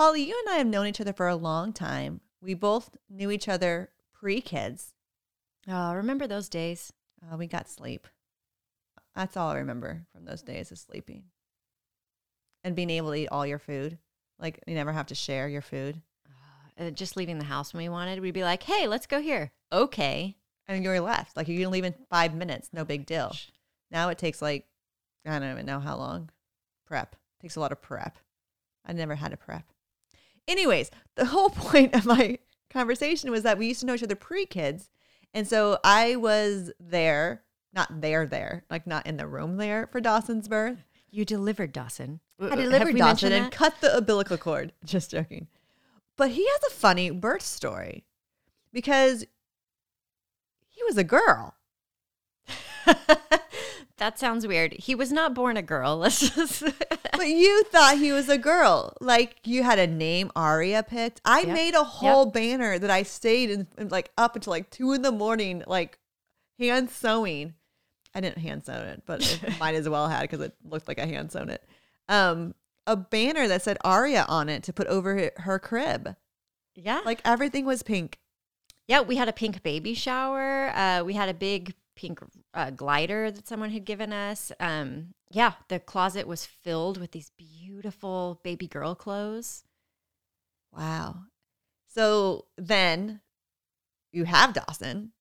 Holly, you and I have known each other for a long time. We both knew each other pre kids. Oh, remember those days? Uh, we got sleep. That's all I remember from those days is sleeping and being able to eat all your food. Like you never have to share your food. Uh, just leaving the house when we wanted, we'd be like, "Hey, let's go here." Okay. And you're left. Like you can leave in five minutes, no big deal. Now it takes like I don't even know how long. Prep takes a lot of prep. I never had a prep. Anyways, the whole point of my conversation was that we used to know each other pre kids, and so I was there, not there, there, like not in the room there for Dawson's birth. You delivered Dawson. I delivered Dawson and cut the umbilical cord. Just joking. But he has a funny birth story because he was a girl. that sounds weird. He was not born a girl. Let's just. but you thought he was a girl. Like you had a name Aria picked. I yep. made a whole yep. banner that I stayed in, in, like up until like two in the morning, like hand sewing. I didn't hand sew it, but it might as well had because it looked like I hand sewn it. Um, a banner that said Aria on it to put over her, her crib. Yeah, like everything was pink. Yeah, we had a pink baby shower. Uh, we had a big pink uh, glider that someone had given us. Um, yeah, the closet was filled with these beautiful baby girl clothes. Wow. So then you have Dawson.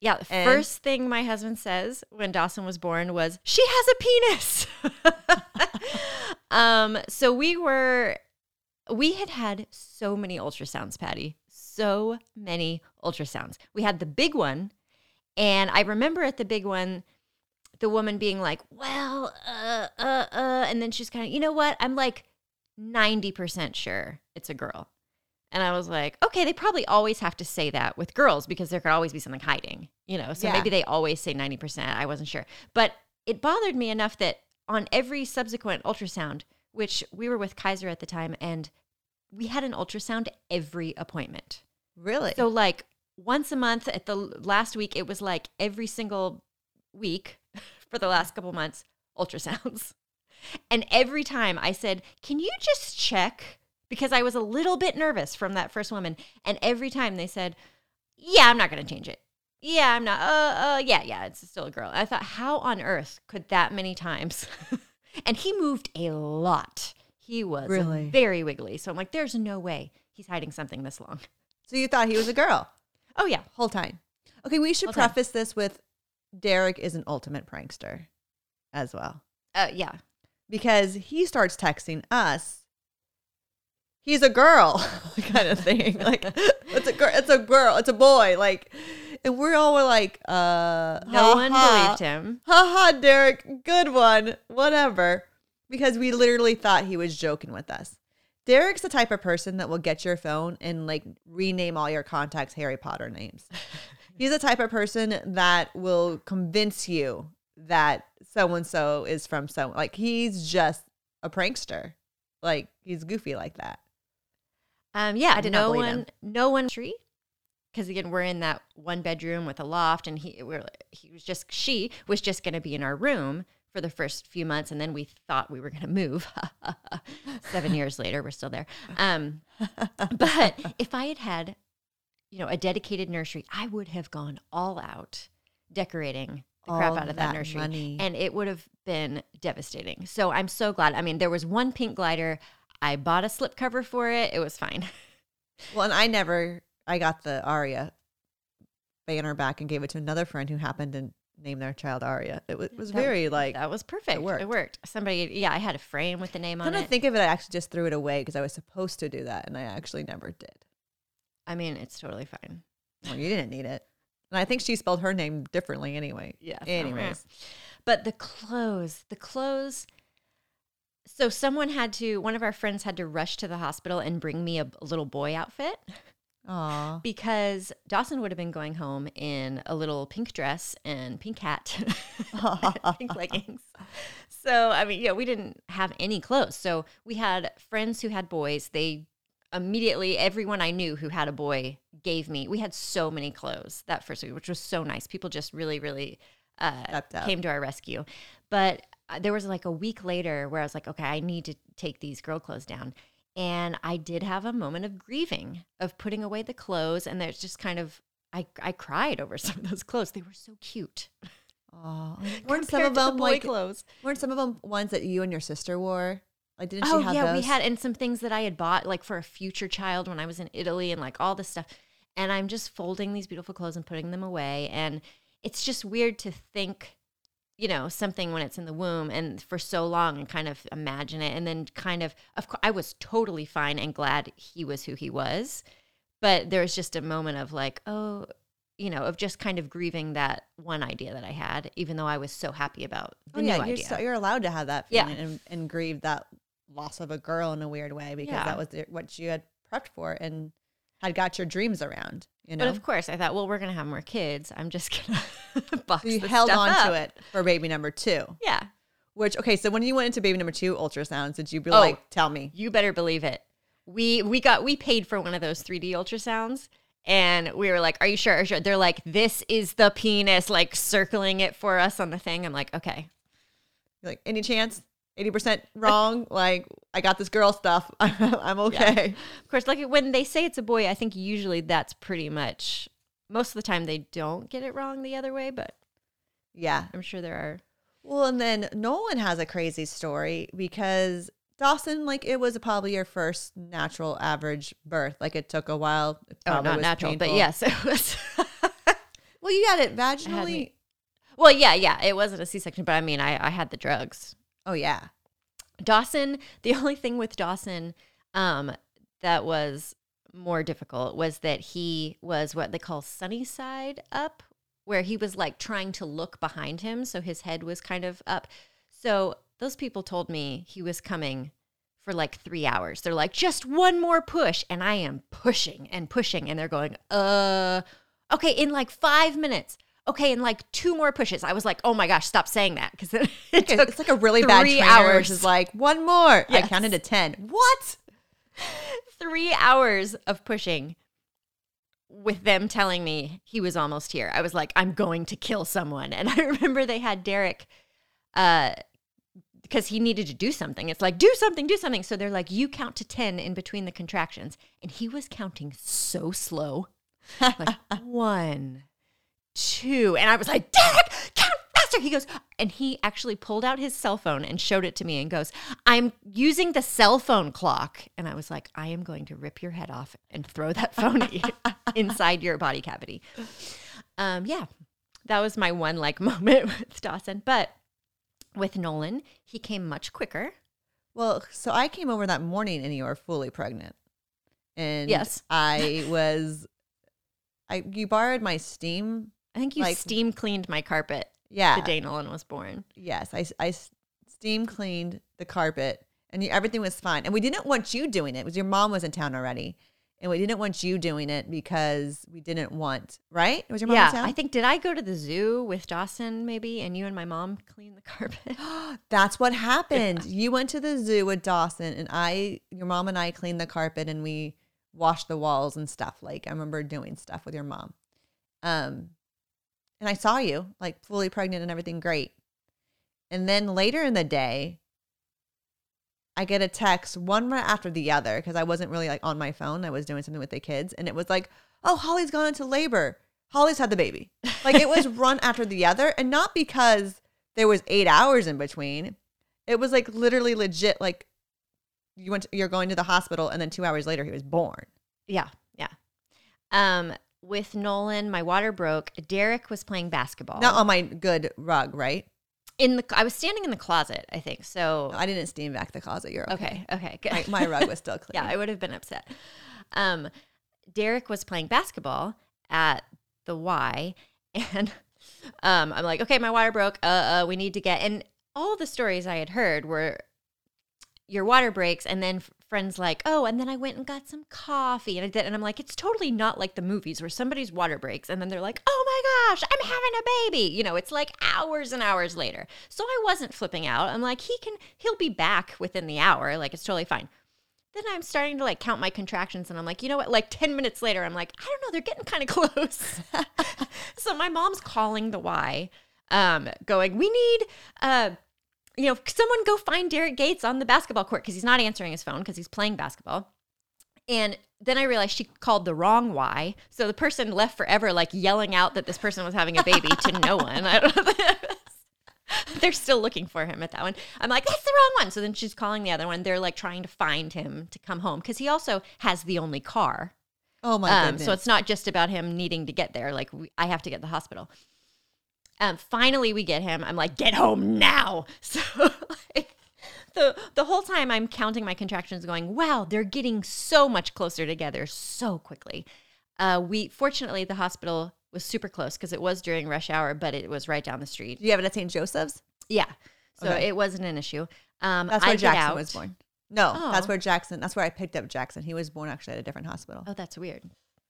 Yeah, the and first thing my husband says when Dawson was born was, "She has a penis." um, so we were we had had so many ultrasounds, Patty. So many ultrasounds. We had the big one, and I remember at the big one, the woman being like, "Well, uh, uh, uh," and then she's kind of, you know what? I'm like ninety percent sure it's a girl. And I was like, okay, they probably always have to say that with girls because there could always be something hiding, you know? So yeah. maybe they always say 90%. I wasn't sure. But it bothered me enough that on every subsequent ultrasound, which we were with Kaiser at the time, and we had an ultrasound every appointment. Really? So, like, once a month at the last week, it was like every single week for the last couple months, ultrasounds. And every time I said, Can you just check? because I was a little bit nervous from that first woman. And every time they said, Yeah, I'm not going to change it. Yeah, I'm not. Uh, uh, yeah, yeah, it's still a girl. I thought, how on earth could that many times? and he moved a lot. He was really very wiggly. So I'm like, there's no way he's hiding something this long. So you thought he was a girl? Oh yeah, whole time. Okay, we should whole preface time. this with Derek is an ultimate prankster, as well. Uh, yeah, because he starts texting us he's a girl kind of thing. Like it's a girl, it's a girl, it's a boy. Like, and we all were like, uh, no one ha, believed him. Ha ha, Derek, good one, whatever, because we literally thought he was joking with us. Derek's the type of person that will get your phone and like rename all your contacts Harry Potter names. He's the type of person that will convince you that so and so is from so like he's just a prankster. Like he's goofy like that. Um, yeah, I did not know no one, him. no one tree. Because again, we're in that one bedroom with a loft, and he, we're, he was just, she was just going to be in our room for the first few months, and then we thought we were going to move. Seven years later, we're still there. Um, but if I had had, you know, a dedicated nursery, I would have gone all out decorating the all crap out of that, that nursery, money. and it would have been devastating. So I'm so glad. I mean, there was one pink glider. I bought a slip cover for it. It was fine. well, and I never, I got the Aria banner back and gave it to another friend who happened to name their child Aria. It was, was that, very like that was perfect. It worked. It worked. Somebody, yeah, I had a frame with the name on it. I think of it, I actually just threw it away because I was supposed to do that, and I actually never did. I mean, it's totally fine. Well, you didn't need it, and I think she spelled her name differently anyway. Yeah. Anyways, but the clothes, the clothes so someone had to, one of our friends had to rush to the hospital and bring me a little boy outfit. Aww. Because Dawson would have been going home in a little pink dress and pink hat, pink leggings. So, I mean, yeah, we didn't have any clothes. So we had friends who had boys. They immediately, everyone I knew who had a boy gave me, we had so many clothes that first week, which was so nice. People just really, really uh, came to our rescue. But uh, there was like a week later where I was like, okay, I need to take these girl clothes down. And I did have a moment of grieving, of putting away the clothes. And there's just kind of, I, I cried over some of those clothes. They were so cute. Oh, weren't some of the them boy like clothes? weren't some of them ones that you and your sister wore? Like didn't Oh she have yeah, those? we had and some things that I had bought like for a future child when I was in Italy and like all this stuff. And I'm just folding these beautiful clothes and putting them away. And it's just weird to think, you know, something when it's in the womb and for so long and kind of imagine it. And then kind of, of course, I was totally fine and glad he was who he was. But there was just a moment of like, oh, you know, of just kind of grieving that one idea that I had, even though I was so happy about the Oh new yeah, you're, idea. so, you're allowed to have that Yeah. feeling and, and grieve that loss of a girl in a weird way because Yeah. that was what you had prepped for and had got your dreams around. You know, But of course, I thought, well, we're gonna have more kids. I'm just gonna box so you held on up. to it for baby number two. Yeah, Which okay, so when you went into baby number two ultrasounds, did you be Oh. like, tell me? you better believe it. We we got we paid for one of those 3D ultrasounds, and we were like, "Are you sure? Are you sure?" They're like, "This is the penis," like circling it for us on the thing. I'm like, "Okay." You're like, any chance? Eighty percent wrong? like, I got this girl stuff. I'm okay. Of course, like when they say it's a boy, I think usually that's pretty much most of the time they don't get it wrong the other way, but Yeah. I'm sure there are. Well, and then Nolan has a crazy story because Dawson, like, it was probably your first natural average birth. Like, it took a while. It Oh, not natural, but yes, it was. Well, you had it vaginally. well, yeah, yeah, it wasn't a C-section, but I mean, I I had the drugs. Oh yeah. Dawson, the only thing with Dawson um, that was more difficult was that he was what they call sunny side up, where he was like trying to look behind him. So his head was kind of up. So those people told me he was coming for like three hours. They're like, just one more push. And I am pushing and pushing. And they're going, uh, okay, in like five minutes. Okay, in like two more pushes. I was like, oh my gosh, stop saying that. Because it, it took it's like a really bad three hours. is like one more. I counted to ten. What? three hours of pushing with them telling me he was almost here. I was like, I'm going to kill someone. And I remember they had Derek uh because he needed to do something. It's like, do something, do something. So they're like, you count to 10 in between the contractions. And he was counting so slow. Like one, two. And I was like, Derek, count faster. He goes, and he actually pulled out his cell phone and showed it to me and goes, I'm using the cell phone clock. And I was like, I am going to rip your head off and throw that phone inside your body cavity. Um, yeah, that was my one like moment with Dawson. But with Nolan, he came much quicker. Well, so I came over that morning and you were fully pregnant. And Yes. I was I you borrowed my steam. I think you Like- steam cleaned my carpet Yeah. the day Nolan was born. Yes, I, I steam cleaned the carpet and you, everything was fine. And we didn't want you doing it because your mom was in town already. And we didn't want you doing it because we didn't want, right? Was your mom in yeah, town? I think did I go to the zoo with Dawson maybe, and you and my mom cleaned the carpet? That's what happened. You went to the zoo with Dawson and I, your mom and I cleaned the carpet and we washed the walls and stuff. Like I remember doing stuff with your mom. Um, and I saw you like fully pregnant and everything great. And then later in the day, I get a text one right after the other because I wasn't really like on my phone. I was doing something with the kids, and it was like, "Oh, Holly's gone into labor. Holly's had the baby." Like it was run after the other, and not because there was eight hours in between. It was like literally legit. Like you went, you're going to the hospital, and then two hours later he was born. yeah, yeah. Um, with Nolan, my water broke. Derek was playing basketball. Not on my good rug, right? in the I was standing in the closet, I think. So I didn't steam back the closet. You're okay. okay, okay, good. My, my rug was still clean. yeah, I would have been upset. Um, Derek was playing basketball at the Y, and um, I'm like, okay, my water broke. Uh, uh, we need to get. And all the stories I had heard were your water breaks, and then friends like, oh, and then I went and got some coffee, and I did, and I'm like, it's totally not like the movies where somebody's water breaks, and then they're like, oh my gosh, I'm having a baby. You know, it's like hours and hours later. So I wasn't flipping out. I'm like, he can, he'll be back within the hour. Like it's totally fine then I'm starting to like count my contractions and I'm like, you know what? Like 10 minutes later, I'm like, I don't know, they're getting kind of close. so my mom's calling the Y, um, going, we need uh you know, someone go find Derek Gates on the basketball court because he's not answering his phone because he's playing basketball. And then I realized she called the wrong Y. So the person left forever, like yelling out that this person was having a baby to no one. I don't know. They're still looking for him at that one. I'm like, that's the wrong one. So then she's calling the other one. They're like trying to find him to come home because he also has the only car. Oh my Um, goodness. so it's not just about him needing to get there. Like we, I have to get to the hospital. Um, finally, we get him. I'm like, get home now. So like, the the whole time I'm counting my contractions, going, wow, they're getting so much closer together so quickly. Uh, we fortunately the hospital was super close because it was during rush hour, but it was right down the street. Do you have it at St. Joseph's? Yeah, so Okay. it wasn't an issue. Um, That's I where get Jackson was born. No, Oh. that's where Jackson. That's where I picked up Jackson. He was born actually at a different hospital. Oh, that's weird.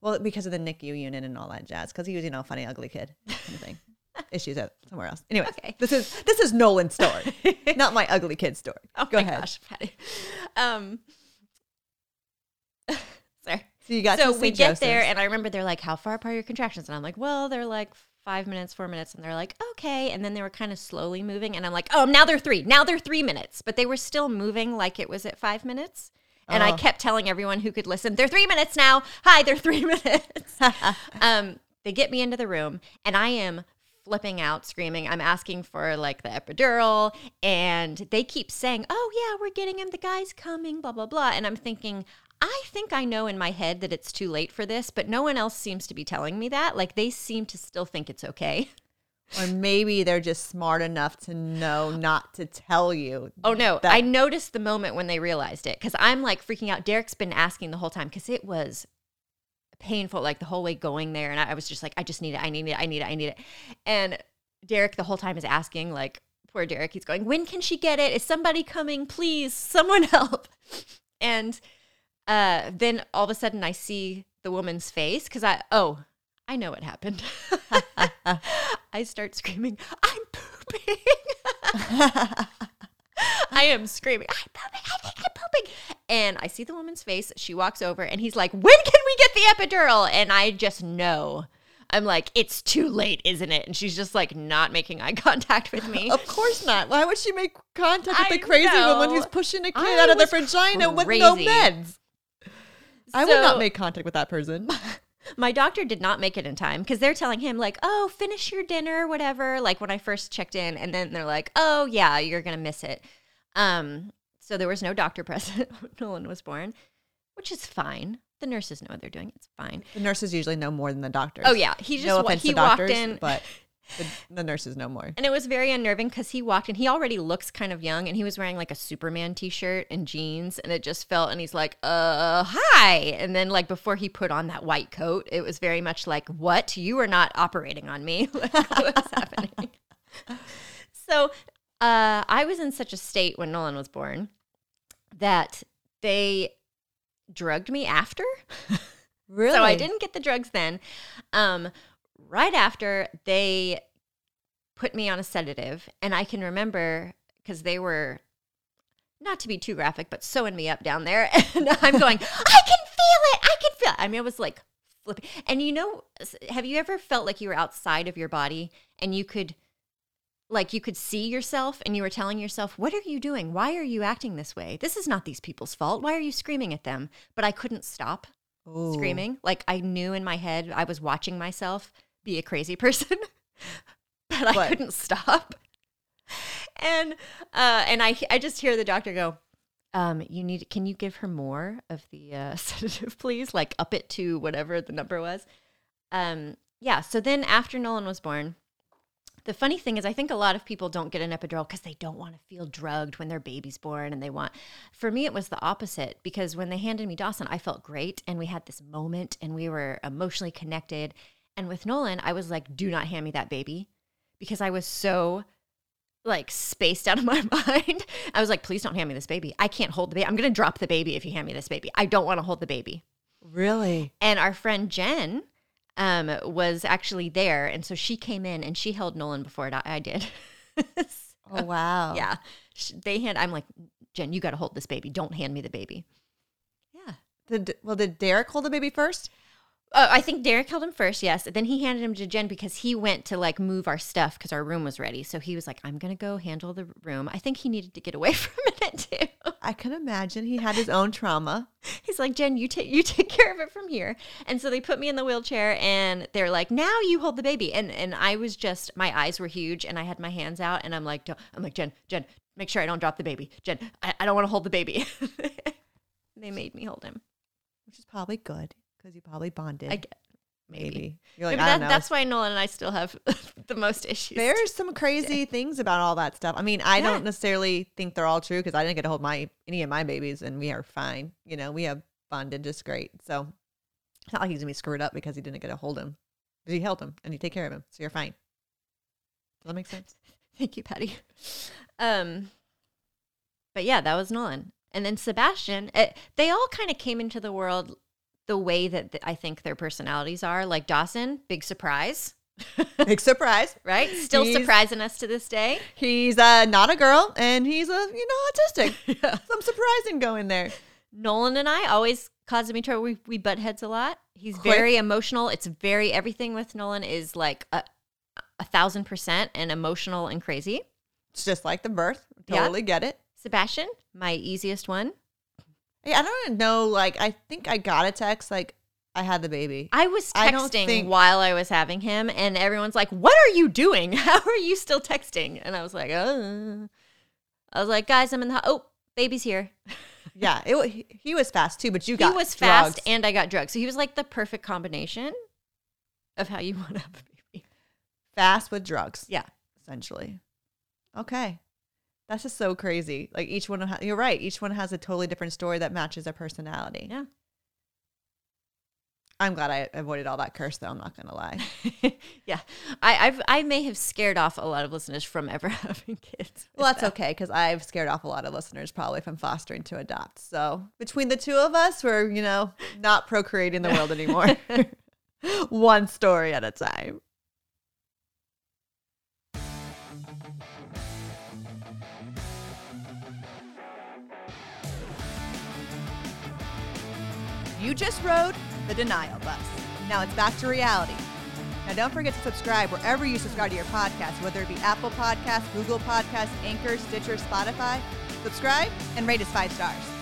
Well, because of the NICU unit and all that jazz. Because he was, you know, a funny, ugly kid kind of thing. Issues at somewhere else. Anyway, Okay. this is this is Nolan's story, not my ugly kid story. Oh Go my ahead. gosh, Patty. Um, sorry. So you got so we get there, and I remember they're like, "How far apart are your contractions?" And I'm like, "Well, they're like five minutes, four minutes," and they're like, "Okay." And then they were kind of slowly moving, and I'm like, "Oh, now they're three. Now they're three minutes." But they were still moving like it was at five minutes. And I Oh. kept telling everyone who could listen, "They're three minutes now. Hi, they're three minutes." um, they get me into the room, and I am flipping out, screaming. I'm asking for like the epidural, and they keep saying, "Oh yeah, we're getting him. The guy's coming." Blah blah blah. And I'm thinking, I think I know in my head that it's too late for this, but no one else seems to be telling me that. Like they seem to still think it's okay. or maybe they're just smart enough to know not to tell you. Oh no, That- I noticed the moment when they realized it because I'm like freaking out. Derek's been asking the whole time because it was painful, like the whole way going there, and I, I was just like, I just need it, I need it, I need it, I need it. And Derek the whole time is asking, like, poor Derek, he's going, when can she get it? Is somebody coming? Please, someone help. And uh, then all of a sudden, I see the woman's face because I oh. I know what happened. I start screaming, I'm pooping. I am screaming, I'm pooping, And I see the woman's face. She walks over and he's like, When can we get the epidural? And I just know. I'm like, It's too late, isn't it? And she's just like not making eye contact with me. Of course not. Why would she make contact with I the crazy woman who's pushing a kid I out of their vagina with no crazy. meds? I would not make contact with that person. My doctor did not make it in time because they're telling him, like, oh, finish your dinner, whatever. Like when I first checked in, and then they're like, oh, yeah, you're going to miss it. Um, so there was no doctor present when Nolan was born, which is fine. The nurses know what they're doing. It's fine. The nurses usually know more than the doctors. Oh, yeah. He just no offense he to doctors, walked in. but the, the nurses know more. And it was very unnerving because he walked in. He already looks kind of young, and he was wearing like a Superman T-shirt and jeans, and it just felt. And he's like, "Uh, hi." And then like before he put on that white coat, it was very much like, "What? You are not operating on me. like, what's happening?" So, uh, I was in such a state when Nolan was born that they drugged me after. Really? So I didn't get the drugs then. Um, right after they put me on a sedative, and I can remember because they were not to be too graphic, but sewing me up down there, and I'm going, I can feel it, I can feel. It. I mean, I was like flipping. And you know, have you ever felt like you were outside of your body and you could? Like you could see yourself and you were telling yourself, What are you doing? Why are you acting this way? This is not these people's fault. Why are you screaming at them? But I couldn't stop Ooh. screaming. Like I knew in my head I was watching myself be a crazy person, but I What? couldn't stop. And uh, and I I just hear the doctor go, um, you need can you give her more of the uh, sedative, please? Like up it to whatever the number was. Um, yeah. So then after Nolan was born. The funny thing is, I think a lot of people don't get an epidural because they don't want to feel drugged when their baby's born and they want. For me, it was the opposite because when they handed me Dawson, I felt great and we had this moment and we were emotionally connected. And with Nolan, I was like, do not hand me that baby because I was so like spaced out of my mind. I was like, please don't hand me this baby. I can't hold the baby. I'm going to drop the baby if you hand me this baby. I don't want to hold the baby. Really? And our friend Jen um, was actually there. And so she came in and she held Nolan before I I did. Oh wow. yeah. Sh- They hand, I'm like, Jen, you got to hold this baby. Don't hand me the baby. Yeah. Did, well, did Derek hold the baby first? Uh, I think Derek held him first, yes. Then he handed him to Jen because he went to like move our stuff because our room was ready. So he was like, I'm going to go handle the room. I think he needed to get away for minute too. I can imagine he had his own trauma. He's like, Jen, you take you take care of it from here. And so they put me in the wheelchair and they're like, now you hold the baby. And and I was just my eyes were huge and I had my hands out and I'm like, I'm like, Jen, Jen, make sure I don't drop the baby. Jen, I, I don't want to hold the baby. they made me hold him. Which is probably good because you probably bonded. I get maybe. maybe. You're like, Maybe I that, don't know. that's why Nolan and I still have the most issues. There's some crazy things about all that stuff. I mean, I Yeah. don't necessarily think they're all true because I didn't get to hold my any of my babies, and we are fine. You know, we have bonded just great. So it's not like he's gonna be screwed up because he didn't get to hold him. But he held him and you take care of him, so you're fine. Does that make sense? Thank you, Patty. Um, but yeah, that was Nolan, and then Sebastian. It, they all kind of came into the world the way that th- I think their personalities are. Like Dawson, big surprise, Big surprise. right? Still He's- surprising us to this day. He's uh, not a girl, and he's a you know autistic. Some surprising going there. Nolan and I always causing me trouble. We we butt heads a lot. He's Quick. very emotional. It's very everything with Nolan is like a a thousand percent and emotional and crazy. It's just like the birth. Yeah. Totally get it. Sebastian, my easiest one. I don't know. Like, I think I got a text like I had the baby. I was I texting think- while I was having him, and everyone's like, "What are you doing? How are you still texting?" And I was like, "Uh." I was like, "Guys, I'm in the ho- oh, baby's here." Yeah, it, he, was fast too, but you got he was fast, and I got drugs, so he was like the perfect combination of how you want to have a baby. fast with drugs. Yeah. essentially. Okay, that's just so crazy. Like each one, ha- you're right. Each one has a totally different story that matches their personality. Yeah. I'm glad I avoided all that curse, though. I'm not gonna lie. yeah, I I've, I may have scared off a lot of listeners from ever having kids. Well, that's okay because I've scared off a lot of listeners probably from fostering to adopt. So between the two of us, we're you know not procreating the world anymore. One story at a time. You just rode the denial bus. Now it's back to reality. Now, don't forget to subscribe wherever you subscribe to your podcast, whether it be Apple Podcasts, Google Podcasts, Anchor, Stitcher, Spotify. Subscribe and rate us five stars.